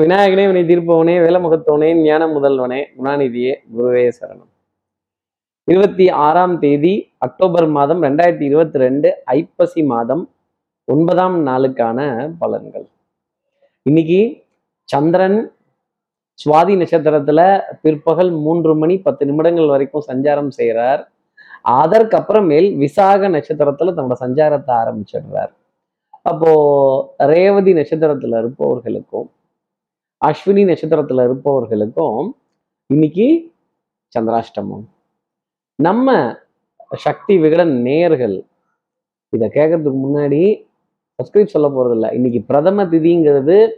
விநாயகனே வினை தீர்ப்பவனே வேலமுகத்தவனே ஞான முதல்வனே குணாநிதியே குருவே சரணம். இருபத்தி ஆறாம் தேதி அக்டோபர் மாதம் ரெண்டாயிரத்தி இருபத்தி ரெண்டு ஐப்பசி மாதம் ஒன்பதாம் நாளுக்கான பலன்கள். இன்னைக்கு சந்திரன் சுவாதி நட்சத்திரத்துல பிற்பகல் மூன்று மணி பத்து நிமிடங்கள் வரைக்கும் சஞ்சாரம் செய்கிறார் அதற்கப்புறமேல் விசாக நட்சத்திரத்துல தன்னோட சஞ்சாரத்தை ஆரம்பிச்சிடுறார். அப்போ ரேவதி நட்சத்திரத்துல இருப்பவர்களுக்கும் அஸ்வினி நட்சத்திரத்துல இருப்பவர்களுக்கும் இன்னைக்கு சந்திராஷ்டமம். நம்ம சக்தி விகடன் நேயர்கள் இதை கேட்கறதுக்கு முன்னாடி சப்ஸ்கிரைப் சொல்ல போறதில்ல. இன்னைக்கு பிரதம திதிங்கிறது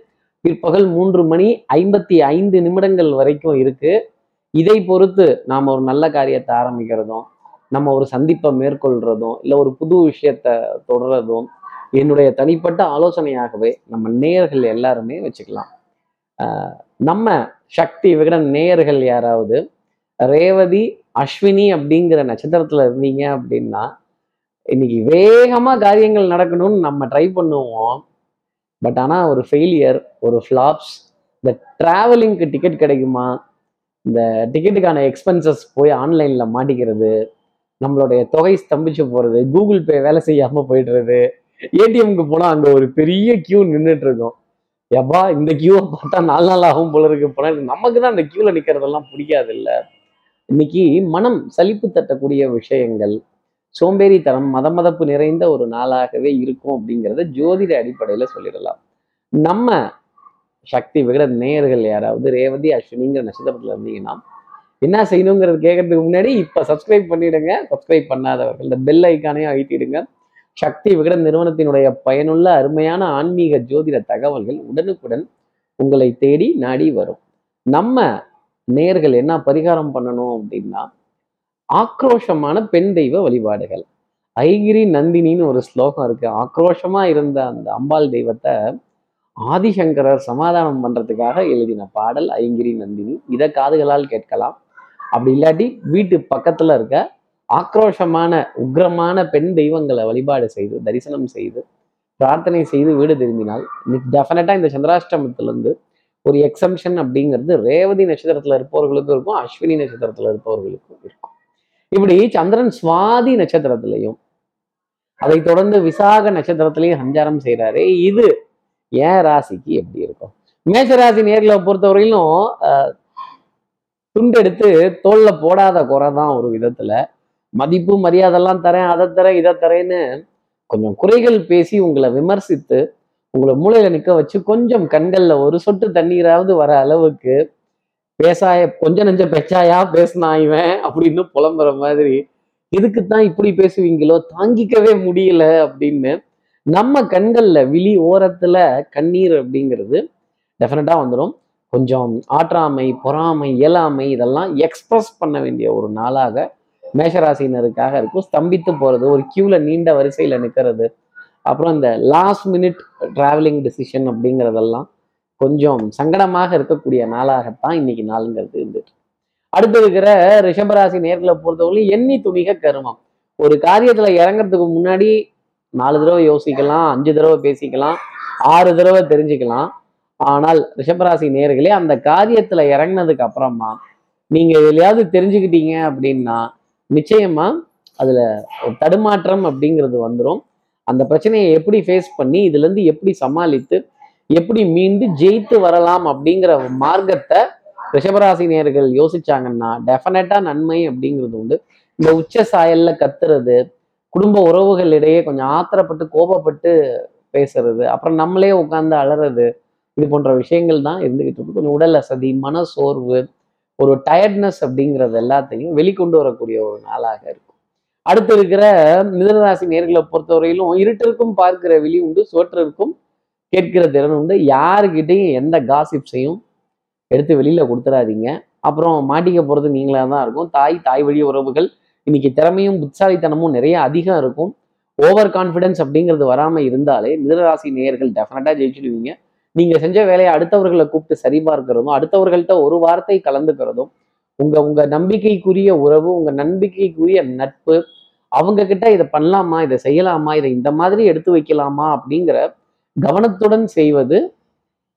பிற்பகல் மூன்று மணி ஐம்பத்தி ஐந்து நிமிடங்கள் வரைக்கும் இருக்கு. இதை பொறுத்து நாம் ஒரு நல்ல காரியத்தை ஆரம்பிக்கிறதும் நம்ம ஒரு சந்திப்பை மேற்கொள்றதும் இல்லை ஒரு புது விஷயத்த தொடர்றதும் என்னுடைய தனிப்பட்ட ஆலோசனையாகவே நம்ம நேயர்கள் எல்லாருமே வச்சுக்கலாம். நம்ம சக்தி விகடன் நேயர்கள் யாராவது ரேவதி அஸ்வினி அப்படிங்கிற நட்சத்திரத்துல இருந்தீங்க அப்படின்னா இன்னைக்கு வேகமா காரியங்கள் நடக்கணும்னு நம்ம ட்ரை பண்ணுவோம். பட் ஆனா ஒரு ஃபெயிலியர் ஒரு ஃப்ளாப்ஸ் இந்த டிராவலிங்க்கு டிக்கெட் கிடைக்குமா? இந்த டிக்கெட்டுக்கான எக்ஸ்பென்சஸ் போய் ஆன்லைன்ல மாட்டிக்கிறது நம்மளுடைய தொகை ஸ்தம்பிச்சு போறது கூகுள் பே வேலை செய்யாம போயிடுறது ஏடிஎம்க்கு போனா அங்க ஒரு பெரிய கியூ நின்றுட்டு இருக்கோம். எப்பா இந்த கியூவை பார்த்தா நாலு நாள் ஆகும் போல இருக்கு. போல நமக்கு தான் இந்த கியூவில் நிற்கிறதெல்லாம் பிடிக்காது இல்ல இன்னைக்கு மனம் சலிப்பு தட்டக்கூடிய விஷயங்கள் சோம்பேறித்தனம் மதமதப்பு நிறைந்த ஒரு நாளாகவே இருக்கும் அப்படிங்கிறத ஜோதிட அடிப்படையில சொல்லிடலாம். நம்ம சக்தி விகட நேயர்கள் யாராவது ரேவதி அஸ்வினிங்கிற நட்சத்திரத்தில் இருந்தீங்கன்னா என்ன செய்யணுங்கிறது கேட்கறதுக்கு முன்னாடி இப்போ சப்ஸ்கிரைப் பண்ணிடுங்க. சப்ஸ்கிரைப் பண்ணாதவர்கள் இந்த பெல் ஐக்கானையும் அழுத்திடுங்க. சக்தி விகடன் நிறுவனத்தினுடைய பயனுள்ள அருமையான ஆன்மீக ஜோதிட தகவல்கள் உடனுக்குடன் உங்களை தேடி நாடி வரும். நம்ம நேர்கள் என்ன பரிகாரம் பண்ணணும் அப்படின்னா ஆக்ரோஷமான பெண் தெய்வ வழிபாடுகள். ஐகிரி நந்தினின்னு ஒரு ஸ்லோகம் இருக்கு. ஆக்ரோஷமா இருந்த அந்த அம்பாள் தெய்வத்தை ஆதிசங்கரர் சமாதானம் பண்றதுக்காக எழுதின பாடல் ஐங்கிரி நந்தினி. இதை காதுகளால் கேட்கலாம். அப்படி இல்லாட்டி வீட்டு பக்கத்துல இருக்க ஆக்ரோஷமான உக்ரமான பெண் தெய்வங்களை வழிபாடு செய்து தரிசனம் செய்து பிரார்த்தனை செய்து வீடு திரும்பினால் டெஃபினட்டாக இந்த சந்திராஷ்டமத்திலிருந்து ஒரு எக்ஸம்ஷன் அப்படிங்கிறது ரேவதி நட்சத்திரத்துல இருப்பவர்களுக்கும் இருக்கும் அஸ்வினி நட்சத்திரத்துல இருப்பவர்களுக்கும் இருக்கும். இப்படி சந்திரன் சுவாதி நட்சத்திரத்திலையும் அதை தொடர்ந்து விசாக நட்சத்திரத்திலையும் சஞ்சாரம் செய்கிறாரு இது ஏன் ராசிக்கு எப்படி இருக்கும்? மேஷராசி நேர்களை பொறுத்தவரையிலும் துண்டெடுத்து தோல்ல போடாத குறை தான் ஒரு விதத்துல. மதிப்பு மரியாதைலாம் தரேன் அதை தரேன் இதை தரேன்னு கொஞ்சம் குறைகள் பேசி உங்களை விமர்சித்து உங்களை மூளையில நிக்க வச்சு கொஞ்சம் கண்கள்ல ஒரு சொட்டு தண்ணீராவது வர அளவுக்கு பேசாய கொஞ்ச நெஞ்ச பெச்சாயா பேசினா இவன் அப்படின்னு புலம்புற மாதிரி இதுக்குத்தான் இப்படி பேசுவீங்களோ தாங்கிக்கவே முடியல அப்படின்னு நம்ம கண்கள்ல விழி ஓரத்துல கண்ணீர் அப்படிங்கிறது டெஃபினட்டா வந்துடும் கொஞ்சம் ஆற்றாமை பொறாமை இயலாமை இதெல்லாம் எக்ஸ்பிரஸ் பண்ண வேண்டிய ஒரு நாளாக மேஷராசினருக்காக இருக்கும். ஸ்தம்பித்து போறது ஒரு கியூல நீண்ட வரிசையில் நிற்கிறது அப்புறம் இந்த லாஸ்ட் மினிட் ட்ராவலிங் டிசிஷன் அப்படிங்கிறதெல்லாம் கொஞ்சம் சங்கடமாக இருக்கக்கூடிய நாளாகத்தான் இன்னைக்கு நாளுங்கிறது இருந்துட்டு. அடுத்து இருக்கிற ரிஷபராசி நேர்களை பொறுத்தவரையும் எண்ணி துணிக கருமம். ஒரு காரியத்துல இறங்குறதுக்கு முன்னாடி நாலு தடவை யோசிக்கலாம் அஞ்சு தடவை பேசிக்கலாம் ஆறு தடவை தெரிஞ்சுக்கலாம். ஆனால் ரிஷபராசி நேர்களே அந்த காரியத்துல இறங்குனதுக்கு அப்புறமா நீங்க எதுலையாவது தெரிஞ்சுக்கிட்டீங்க அப்படின்னா நிச்சயமா அதுல ஒரு தடுமாற்றம் அப்படிங்கிறது வந்துடும் அந்த பிரச்சனையை எப்படி ஃபேஸ் பண்ணி இதுல இருந்து எப்படி சமாளித்து எப்படி மீண்டு ஜெயித்து வரலாம் அப்படிங்கிற மார்க்கத்தை ரிஷபராசி நேர்கள் யோசிச்சாங்கன்னா டெஃபினட்டா நன்மை அப்படிங்கிறது உண்டு. இந்த உச்ச சாயல்ல கத்துறது குடும்ப உறவுகளிடையே கொஞ்சம் ஆத்திரப்பட்டு கோபப்பட்டு பேசுறது அப்புறம் நம்மளே உட்காந்து அலறது இது போன்ற விஷயங்கள் தான் இருந்துகிட்டு இருக்கு. கொஞ்சம் உடல் அசதி மன சோர்வு ஒரு டயர்ட்னஸ் அப்படிங்கிறது எல்லாத்தையும் வெளிக்கொண்டு வரக்கூடிய ஒரு நாளாக இருக்கும். அடுத்து இருக்கிற மிதனராசி நேர்களை பொறுத்தவரையிலும் இருட்டிற்கும் பார்க்கிற விழி உண்டு சோற்றிற்கும் கேட்கிற திறன் உண்டு. யாருக்கிட்டையும் எந்த காசிப்ஸையும் எடுத்து வெளியில கொடுத்துடாதீங்க அப்புறம் மாட்டிக்க போறது நீங்களா தான் இருக்கும். தாய் தாய் வழி உறவுகள் இன்னைக்கு திறமையும் புத்தாலித்தனமும் நிறைய அதிகம் இருக்கும். ஓவர் கான்ஃபிடன்ஸ் அப்படிங்கிறது வராமல் இருந்தாலே மிதனராசி நேயர்கள் டெஃபினட்டாக ஜெயிச்சிடுவீங்க. நீங்க செஞ்ச வேலையை அடுத்தவர்களை கூப்பிட்டு சரிபார்க்கிறதும் அடுத்தவர்கள்ட்ட ஒரு வார்த்தை கலந்துக்கிறதும் உங்க உங்க நம்பிக்கைக்குரிய உறவு உங்க நம்பிக்கைக்குரிய நட்பு அவங்க கிட்ட இதை பண்ணலாமா இதை செய்யலாமா இதை இந்த மாதிரி எடுத்து வைக்கலாமா அப்படிங்கிற கவனத்துடன் செய்வது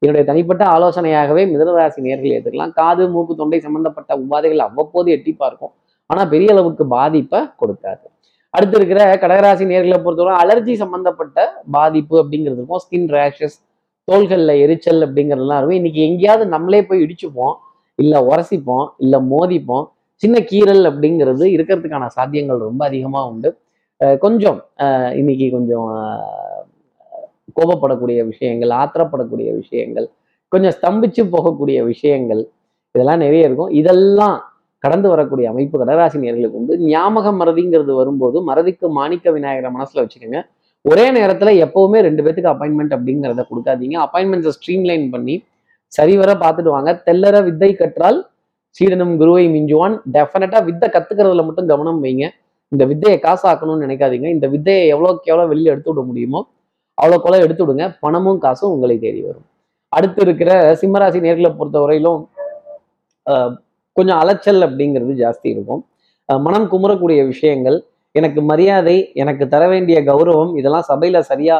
என்னுடைய தனிப்பட்ட ஆலோசனையாகவே மிதனராசி நேர்கள் எடுத்துக்கலாம். காது மூக்கு தொண்டை சம்பந்தப்பட்ட உபாதைகள் அவ்வப்போது எட்டி பார்க்கும். ஆனா பெரிய அளவுக்கு பாதிப்பை கொடுக்காது. அடுத்து இருக்கிற கடகராசி நேர்களை பொறுத்தவரை அலர்ஜி சம்பந்தப்பட்ட பாதிப்பு அப்படிங்கிறது இருக்கும். ஸ்கின் ரேஷஸ் தோள்களில் எரிச்சல் அப்படிங்கிறதுலாம் இருக்கும். இன்னைக்கு எங்கேயாவது நம்மளே போய் இடிச்சுப்போம் இல்லை உரசிப்போம் இல்லை மோதிப்போம் சின்ன கீறல் அப்படிங்கிறது இருக்கிறதுக்கான சாத்தியங்கள் ரொம்ப அதிகமாக உண்டு. கொஞ்சம் இன்னைக்கு கொஞ்சம் கோபப்படக்கூடிய விஷயங்கள் ஆத்திரப்படக்கூடிய விஷயங்கள் கொஞ்சம் ஸ்தம்பிச்சு போகக்கூடிய விஷயங்கள் இதெல்லாம் நிறைய இருக்கும். இதெல்லாம் கடந்து வரக்கூடிய அமைப்பு கடராசினியர்களுக்கு நேர்களுக்கு உண்டு. ஞாபக மறதிங்கிறது வரும்போது மறதிக்கு மாணிக்க விநாயகரை மனசுல வச்சுக்கோங்க. ஒரே நேரத்தில் எப்பவுமே ரெண்டு பேத்துக்கு அப்பாயின்மெண்ட் அப்படிங்கிறத கொடுக்காதீங்க. அப்பாயின்மெண்ட்ஸை ஸ்ட்ரீம்லைன் பண்ணி சரிவர பார்த்துட்டு வாங்க. தெல்லற வித்தை கற்றால் சீடனும் குருவை மிஞ்சுவான். டெஃபினட்டாக வித்தை கற்றுக்கிறதுல மட்டும் கவனம் வைங்க. இந்த வித்தையை காசாக்கணும்னு நினைக்காதீங்க. இந்த வித்தையை எவ்வளோக்கு எவ்வளோ வெளியில் எடுத்து விட முடியுமோ அவ்வளோக்கு எடுத்து விடுங்க. பணமும் காசும் உங்களை தேடி வரும். அடுத்து இருக்கிற சிம்மராசி நேர்களை பொறுத்த வரையிலும் கொஞ்சம் அலைச்சல் அப்படிங்கிறது ஜாஸ்தி இருக்கும். மனம் குமுறக்கூடிய விஷயங்கள் எனக்கு மரியாதை எனக்கு தர வேண்டிய கௌரவம் இதெல்லாம் சபையில சரியா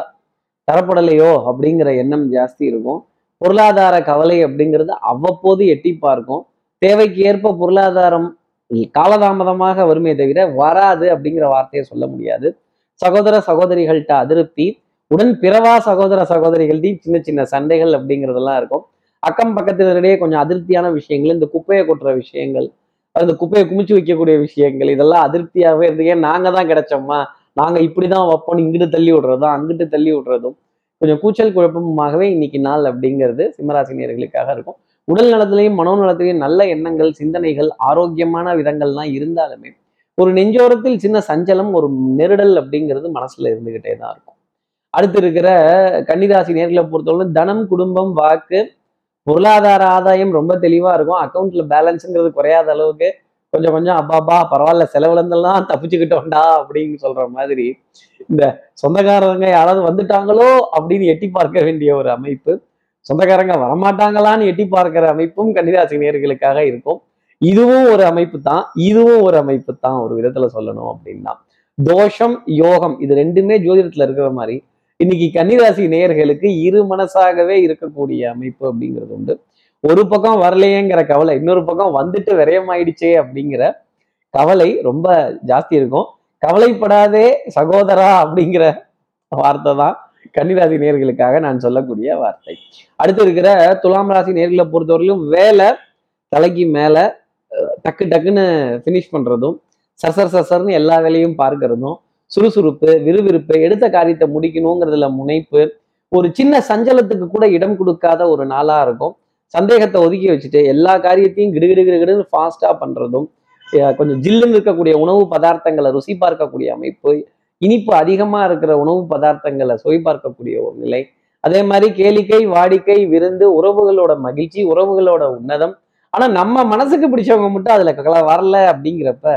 தரப்படலையோ அப்படிங்கிற எண்ணம் ஜாஸ்தி இருக்கும். பொருளாதார கவலை அப்படிங்கிறது அவ்வப்போது எட்டி பார்க்கும் தேவைக்கு ஏற்ப பொருளாதாரம் காலதாமதமாக வருமே தவிர வராது அப்படிங்கிற வார்த்தையை சொல்ல முடியாது. சகோதர சகோதரிகள்கிட்ட அதிருப்தி உடன் பிறவா சகோதர சகோதரிகள்டையும் சின்ன சின்ன சண்டைகள் அப்படிங்கிறதெல்லாம் இருக்கும். அக்கம் பக்கத்தினரிடையே கொஞ்சம் அதிருப்தியான விஷயங்கள் இந்த குப்பையை கொட்டுற விஷயங்கள் அந்த குப்பையை குமிச்சு வைக்கக்கூடிய விஷயங்கள் இதெல்லாம் அதிருப்தியாகவே இருந்து ஏன் நாங்கள் தான் கிடைச்சோமா? இப்படி தான் வைப்போம் இங்கிட்டு தள்ளி விடுறதும் அங்கிட்டு தள்ளி விடுறதும் கொஞ்சம் கூச்சல் குழப்பமாகவே இன்னைக்கு நாள் அப்படிங்கிறது சிம்மராசினியர்களுக்காக இருக்கும். உடல் நலத்திலையும் மனோநலத்திலையும் நல்ல எண்ணங்கள் சிந்தனைகள் ஆரோக்கியமான விதங்கள்லாம் இருந்தாலுமே ஒரு நெஞ்சோரத்தில் சின்ன சஞ்சலம் ஒரு நெருடல் அப்படிங்கிறது மனசுல இருந்துகிட்டே தான் இருக்கும். அடுத்து இருக்கிற கன்னிராசி நேர்களை பொறுத்தவரை தனம் குடும்பம் வாக்கு பொருளாதார ஆதாயம் ரொம்ப தெளிவா இருக்கும். அக்கௌண்ட்ல பேலன்ஸுங்கிறது குறையாத அளவுக்கு கொஞ்சம் கொஞ்சம் அப்பாப்பா பரவாயில்ல செலவுல இருந்தெல்லாம் தப்பிச்சுக்கிட்டோம்டா அப்படின்னு சொல்ற மாதிரி இந்த சொந்தக்காரங்க யாராவது வந்துட்டாங்களோ அப்படின்னு எட்டி பார்க்க வேண்டிய ஒரு அமைப்பு. சொந்தக்காரங்க வரமாட்டாங்களான்னு எட்டி பார்க்கிற அமைப்பும் கன்னிராசி நேர்களுக்காக இருக்கும். இதுவும் ஒரு அமைப்பு தான். இதுவும் ஒரு அமைப்பு தான் ஒரு விதத்துல சொல்லணும் அப்படின்னா. தோஷம் யோகம் இது ரெண்டுமே ஜோதிடத்துல இருக்கிற மாதிரி இன்னைக்கு கன்னிராசி நேயர்களுக்கு இரு மனசாகவே இருக்கக்கூடிய அமைப்பு அப்படிங்கிறது உண்டு. ஒரு பக்கம் வரலையேங்கிற கவலை இன்னொரு பக்கம் வந்துட்டு விரயமாயிடுச்சே அப்படிங்கிற கவலை ரொம்ப ஜாஸ்தி இருக்கும். கவலைப்படாதே சகோதரா அப்படிங்கிற வார்த்தை தான் கன்னிராசி நேர்களுக்காக நான் சொல்லக்கூடிய வார்த்தை. அடுத்து இருக்கிற துலாம் ராசி நேர்களை பொறுத்தவரையிலும் வேலை தலைக்கு மேல டக்கு டக்குன்னு ஃபினிஷ் பண்றதும் சசர் சசர்னு எல்லா வேலையும் பார்க்கறதும் சுறுசுறுப்பு விறுவிறுப்பு எடுத்த காரியத்தை முடிக்கணுங்கிறதுல முனைப்பு ஒரு சின்ன சஞ்சலத்துக்கு கூட இடம் கொடுக்காத ஒரு நாளா இருக்கும். சந்தேகத்தை ஒதுக்கி வச்சுட்டு எல்லா காரியத்தையும் கிடுகிடு கிடுகிடுன்னு ஃபாஸ்டா பண்றதும் கொஞ்சம் ஜில்லுன்னு இருக்கக்கூடிய உணவு பதார்த்தங்களை ருசி பார்க்கக்கூடிய அமைப்பு இனிப்பு அதிகமா இருக்கிற உணவு பதார்த்தங்களை சுவை பார்க்கக்கூடிய ஒரு நிலை. அதே மாதிரி கேளிக்கை வாடிக்கை விருந்து உறவுகளோட மகிழ்ச்சி உறவுகளோட உன்னதம். ஆனா நம்ம மனசுக்கு பிடிச்சவங்க மட்டும் அதுல வரல அப்படிங்கிறப்ப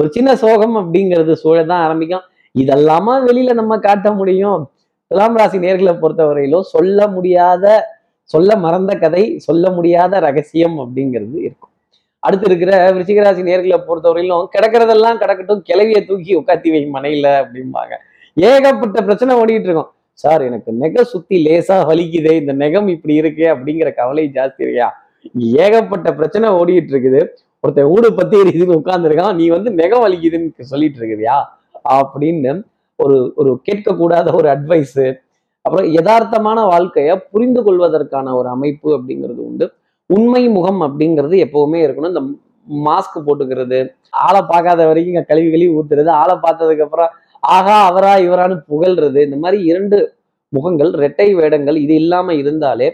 ஒரு சின்ன சோகம் அப்படிங்கிறது சூழல் தான் ஆரம்பிக்கும். இதெல்லாமா வெளியில நம்ம காட்ட முடியும்? துலாம் ராசி நேர்களை பொறுத்தவரையிலும் சொல்ல முடியாத சொல்ல மறந்த கதை சொல்ல முடியாத ரகசியம் அப்படிங்கிறது இருக்கும். அடுத்து இருக்கிற விருச்சிகராசி நேர்களை பொறுத்தவரையிலும் கிடக்கிறதெல்லாம் கிடக்கட்டும் கிளவியை தூக்கி உட்காத்தி வை மனையில அப்படிம்பாங்க. ஏகப்பட்ட பிரச்சனை ஓடிட்டு இருக்கும். சார் எனக்கு நெகை சுத்தி லேசா வலிக்குதே இந்த நெகம் இப்படி இருக்கு அப்படிங்கிற கவலை ஜாஸ்தி இருக்கியா? ஏகப்பட்ட பிரச்சனை ஓடிட்டு இருக்குது. ஒருத்தன் ஊடு பத்தி எரியுதுன்னு உட்கார்ந்துருக்கான். நீ வந்து மெக வலிக்குதுன்னு சொல்லிட்டு இருக்கிறியா அப்படின்னு ஒரு ஒரு கேட்கக்கூடாத ஒரு அட்வைஸு அப்புறம் யதார்த்தமான வாழ்க்கையை புரிந்து கொள்வதற்கான ஒரு அமைப்பு அப்படிங்கிறது உண்டு. உண்மை முகம் அப்படிங்கிறது எப்பவுமே இருக்கணும். இந்த மாஸ்க் போட்டுக்கிறது ஆளை பார்க்காத வரைக்கும் இங்கே கழுவி கழுவி ஊத்துறது ஆளை பார்த்ததுக்கு அப்புறம் ஆகா அவரா இவரான்னு புகழ்றது இந்த மாதிரி இரண்டு முகங்கள் இரட்டை வேடங்கள் இது இல்லாமல் இருந்தாலே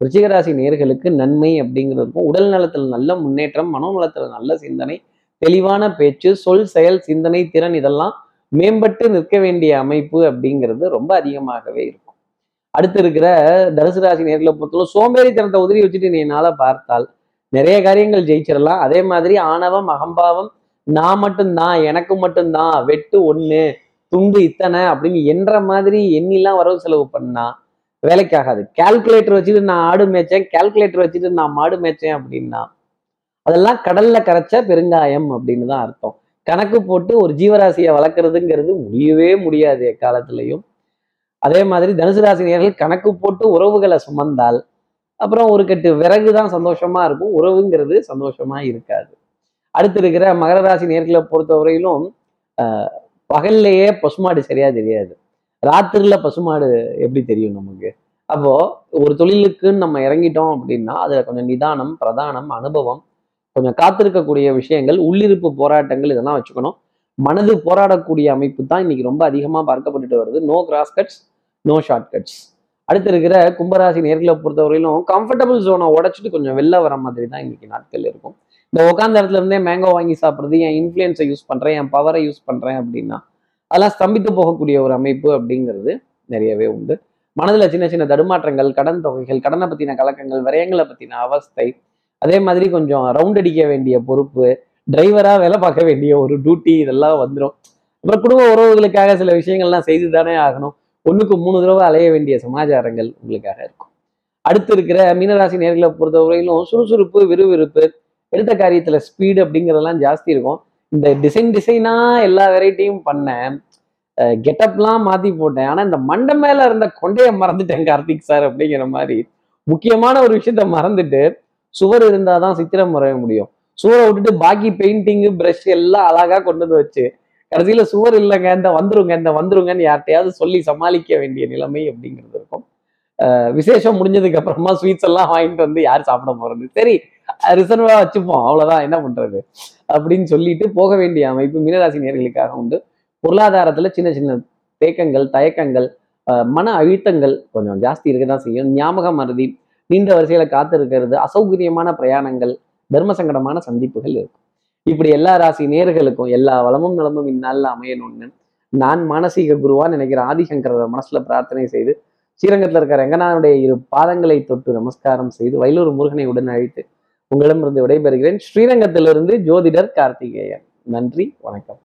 ரிச்சிகராசி நேர்களுக்கு நன்மை அப்படிங்கிறதுக்கும் உடல் நலத்தில் நல்ல முன்னேற்றம் மனோநலத்தில் நல்ல சிந்தனை தெளிவான பேச்சு சொல் செயல் சிந்தனை திறன் இதெல்லாம் மேம்பட்டு நிற்க வேண்டிய அமைப்பு அப்படிங்கிறது ரொம்ப அதிகமாகவே இருக்கும். அடுத்து இருக்கிற தனுசு ராசி நேர்களை பொறுத்தவரை சோம்பேறித்தனத்தை உதவி வச்சுட்டு நீ என்னால பார்த்தால் நிறைய காரியங்கள் ஜெயிச்சிடலாம். அதே மாதிரி ஆணவம் அகம்பாவம் நான் மட்டும்தான் எனக்கு மட்டும்தான் வெட்டு ஒன்று துண்டு இத்தனை அப்படின்னு என்ற மாதிரி எண்ணிலாம் வரவு செலவு வேலைக்கு வேலைக்காகாது. கால்குலேட்டர் வச்சுட்டு நான் ஆடு மேய்ச்சேன் கால்குலேட்டர் வச்சுட்டு நான் மாடு மேய்ச்சேன் அப்படின்னா அதெல்லாம் கடல்ல கரைச்ச பெருங்காயம் அப்படின்னு தான் அர்த்தம். கணக்கு போட்டு ஒரு ஜீவராசியை வளர்க்குறதுங்கிறது முடியவே முடியாது எக்காலத்திலையும். அதே மாதிரி தனுசு ராசி நேர்கள் கணக்கு போட்டு உறவுகளை சுமந்தால் அப்புறம் ஒரு கட்டு விறகு தான் சந்தோஷமா இருக்கும் உறவுங்கிறது சந்தோஷமா இருக்காது. அடுத்து இருக்கிற மகர ராசி நேர்களை பொறுத்தவரையிலும் பகல்லையே பசுமாடு சரியா தெரியாது. ராத்திரில பசுமாடு எப்படி தெரியும் நமக்கு? அப்போ ஒரு தொழிலுக்குன்னு நம்ம இறங்கிட்டோம் அப்படின்னா அதுல கொஞ்சம் நிதானம் பிரதானம் அனுபவம் கொஞ்சம் காத்திருக்கக்கூடிய விஷயங்கள் உள்ளிருப்பு போராட்டங்கள் இதெல்லாம் வச்சுக்கணும். மனது போராடக்கூடிய அமைப்பு தான் இன்னைக்கு ரொம்ப அதிகமாக பார்க்கப்பட்டுட்டு வருது. No cross cuts no short cuts அடுத்து இருக்கிற கும்பராசி நேர்களை பொறுத்தவரையிலும் கம்ஃபர்டபுள் ஜோனை உடச்சிட்டு கொஞ்சம் வெளில வர மாதிரி தான் இன்னைக்கு நாட்கள் இருக்கும். இந்த உட்காந்த இடத்துல இருந்தே மேங்கோ வாங்கி சாப்பிட்றது என் இன்ஃப்ளூயன்ஸை யூஸ் பண்ணுறேன் என் பவரை யூஸ் பண்ணுறேன் அப்படின்னா அதெல்லாம் ஸ்தம்பித்து போகக்கூடிய ஒரு அமைப்பு அப்படிங்கிறது நிறையவே உண்டு. மனதில் சின்ன சின்ன தடுமாற்றங்கள் கடன் தொகைகள் கடனை பற்றின கலக்கங்கள் விரயங்களை பற்றின அவஸ்தை அதே மாதிரி கொஞ்சம் ரவுண்ட் அடிக்க வேண்டிய பொறுப்பு டிரைவராக வேலை பார்க்க வேண்டிய ஒரு டியூட்டி இதெல்லாம் வந்துடும் அப்புறம் குடும்ப உறவுகளுக்காக சில விஷயங்கள்லாம் செய்து தானே ஆகணும். ஒன்றுக்கு மூணு தடவை அலைய வேண்டிய சமாச்சாரங்கள் உங்களுக்காக இருக்கும். அடுத்து இருக்கிற மீனராசி நேர்களை பொறுத்தவரையிலும் சுறுசுறுப்பு விறுவிறுப்பு எடுத்த காரியத்தில் ஸ்பீடு அப்படிங்கிறதெல்லாம் ஜாஸ்தி இருக்கும். இந்த டிசைன் டிசைனா எல்லா வெரைட்டியும் பண்ணேன். கெட்டப்லாம் மாத்தி போட்டேன். ஆனா இந்த மண்டை மேல இருந்த கொண்டைய மறந்துட்டேன் கார்த்திக் சார் அப்படிங்கிற மாதிரி. முக்கியமான ஒரு விஷயத்த மறந்துட்டு சுவர் இருந்தாதான் சித்திரம் வரைய முடியும். சுவரை விட்டுட்டு பாக்கி பெயிண்டிங்கு ப்ரஷ் எல்லாம் அழகா கொண்டு வந்து வச்சு கடைசியில சுவர் இல்லைங்க இந்த வந்துருங்க இந்த வந்துருங்கன்னு யார்ட்டையாவது சொல்லி சமாளிக்க வேண்டிய நிலைமை அப்படிங்கிறது இருக்கும். விசேஷம் முடிஞ்சதுக்கு அப்புறமா ஸ்வீட்ஸ் எல்லாம் வாங்கிட்டு வந்து யார் சாப்பிட போறது? சரி ரிசர்வா வச்சுப்போம். அவ்வளவுதான். என்ன பண்றது? அப்படின்னு சொல்லிட்டு போக வேண்டிய அமைப்பு மீனராசி நேர்களுக்காக உண்டு. பொருளாதாரத்துல சின்ன சின்ன தேக்கங்கள் தயக்கங்கள் மன அழுத்தங்கள் கொஞ்சம் ஜாஸ்தி இருக்க தான் செய்யும். ஞாபக மருதி நீண்ட வரிசையில காத்து இருக்கிறது அசௌகரியமான பிரயாணங்கள் தர்ம சங்கடமான சந்திப்புகள் இருக்கும். இப்படி எல்லா ராசி நேர்களுக்கும் எல்லா வளமும் நலமும் இந்நாளில் அமையணும்னு நான் மானசீக குருவா நினைக்கிற ஆதிசங்கர மனசுல பிரார்த்தனை செய்து ஸ்ரீரங்கத்தில் இருக்கிற ரங்கநாதனுடைய இரு பாதங்களை தொட்டு நமஸ்காரம் செய்து வயலூர் முருகனை உடன் அழைத்து உங்களிடமிருந்து விடைபெறுகிறேன். ஸ்ரீரங்கத்திலிருந்து ஜோதிடர் கார்த்திகேயன். நன்றி வணக்கம்.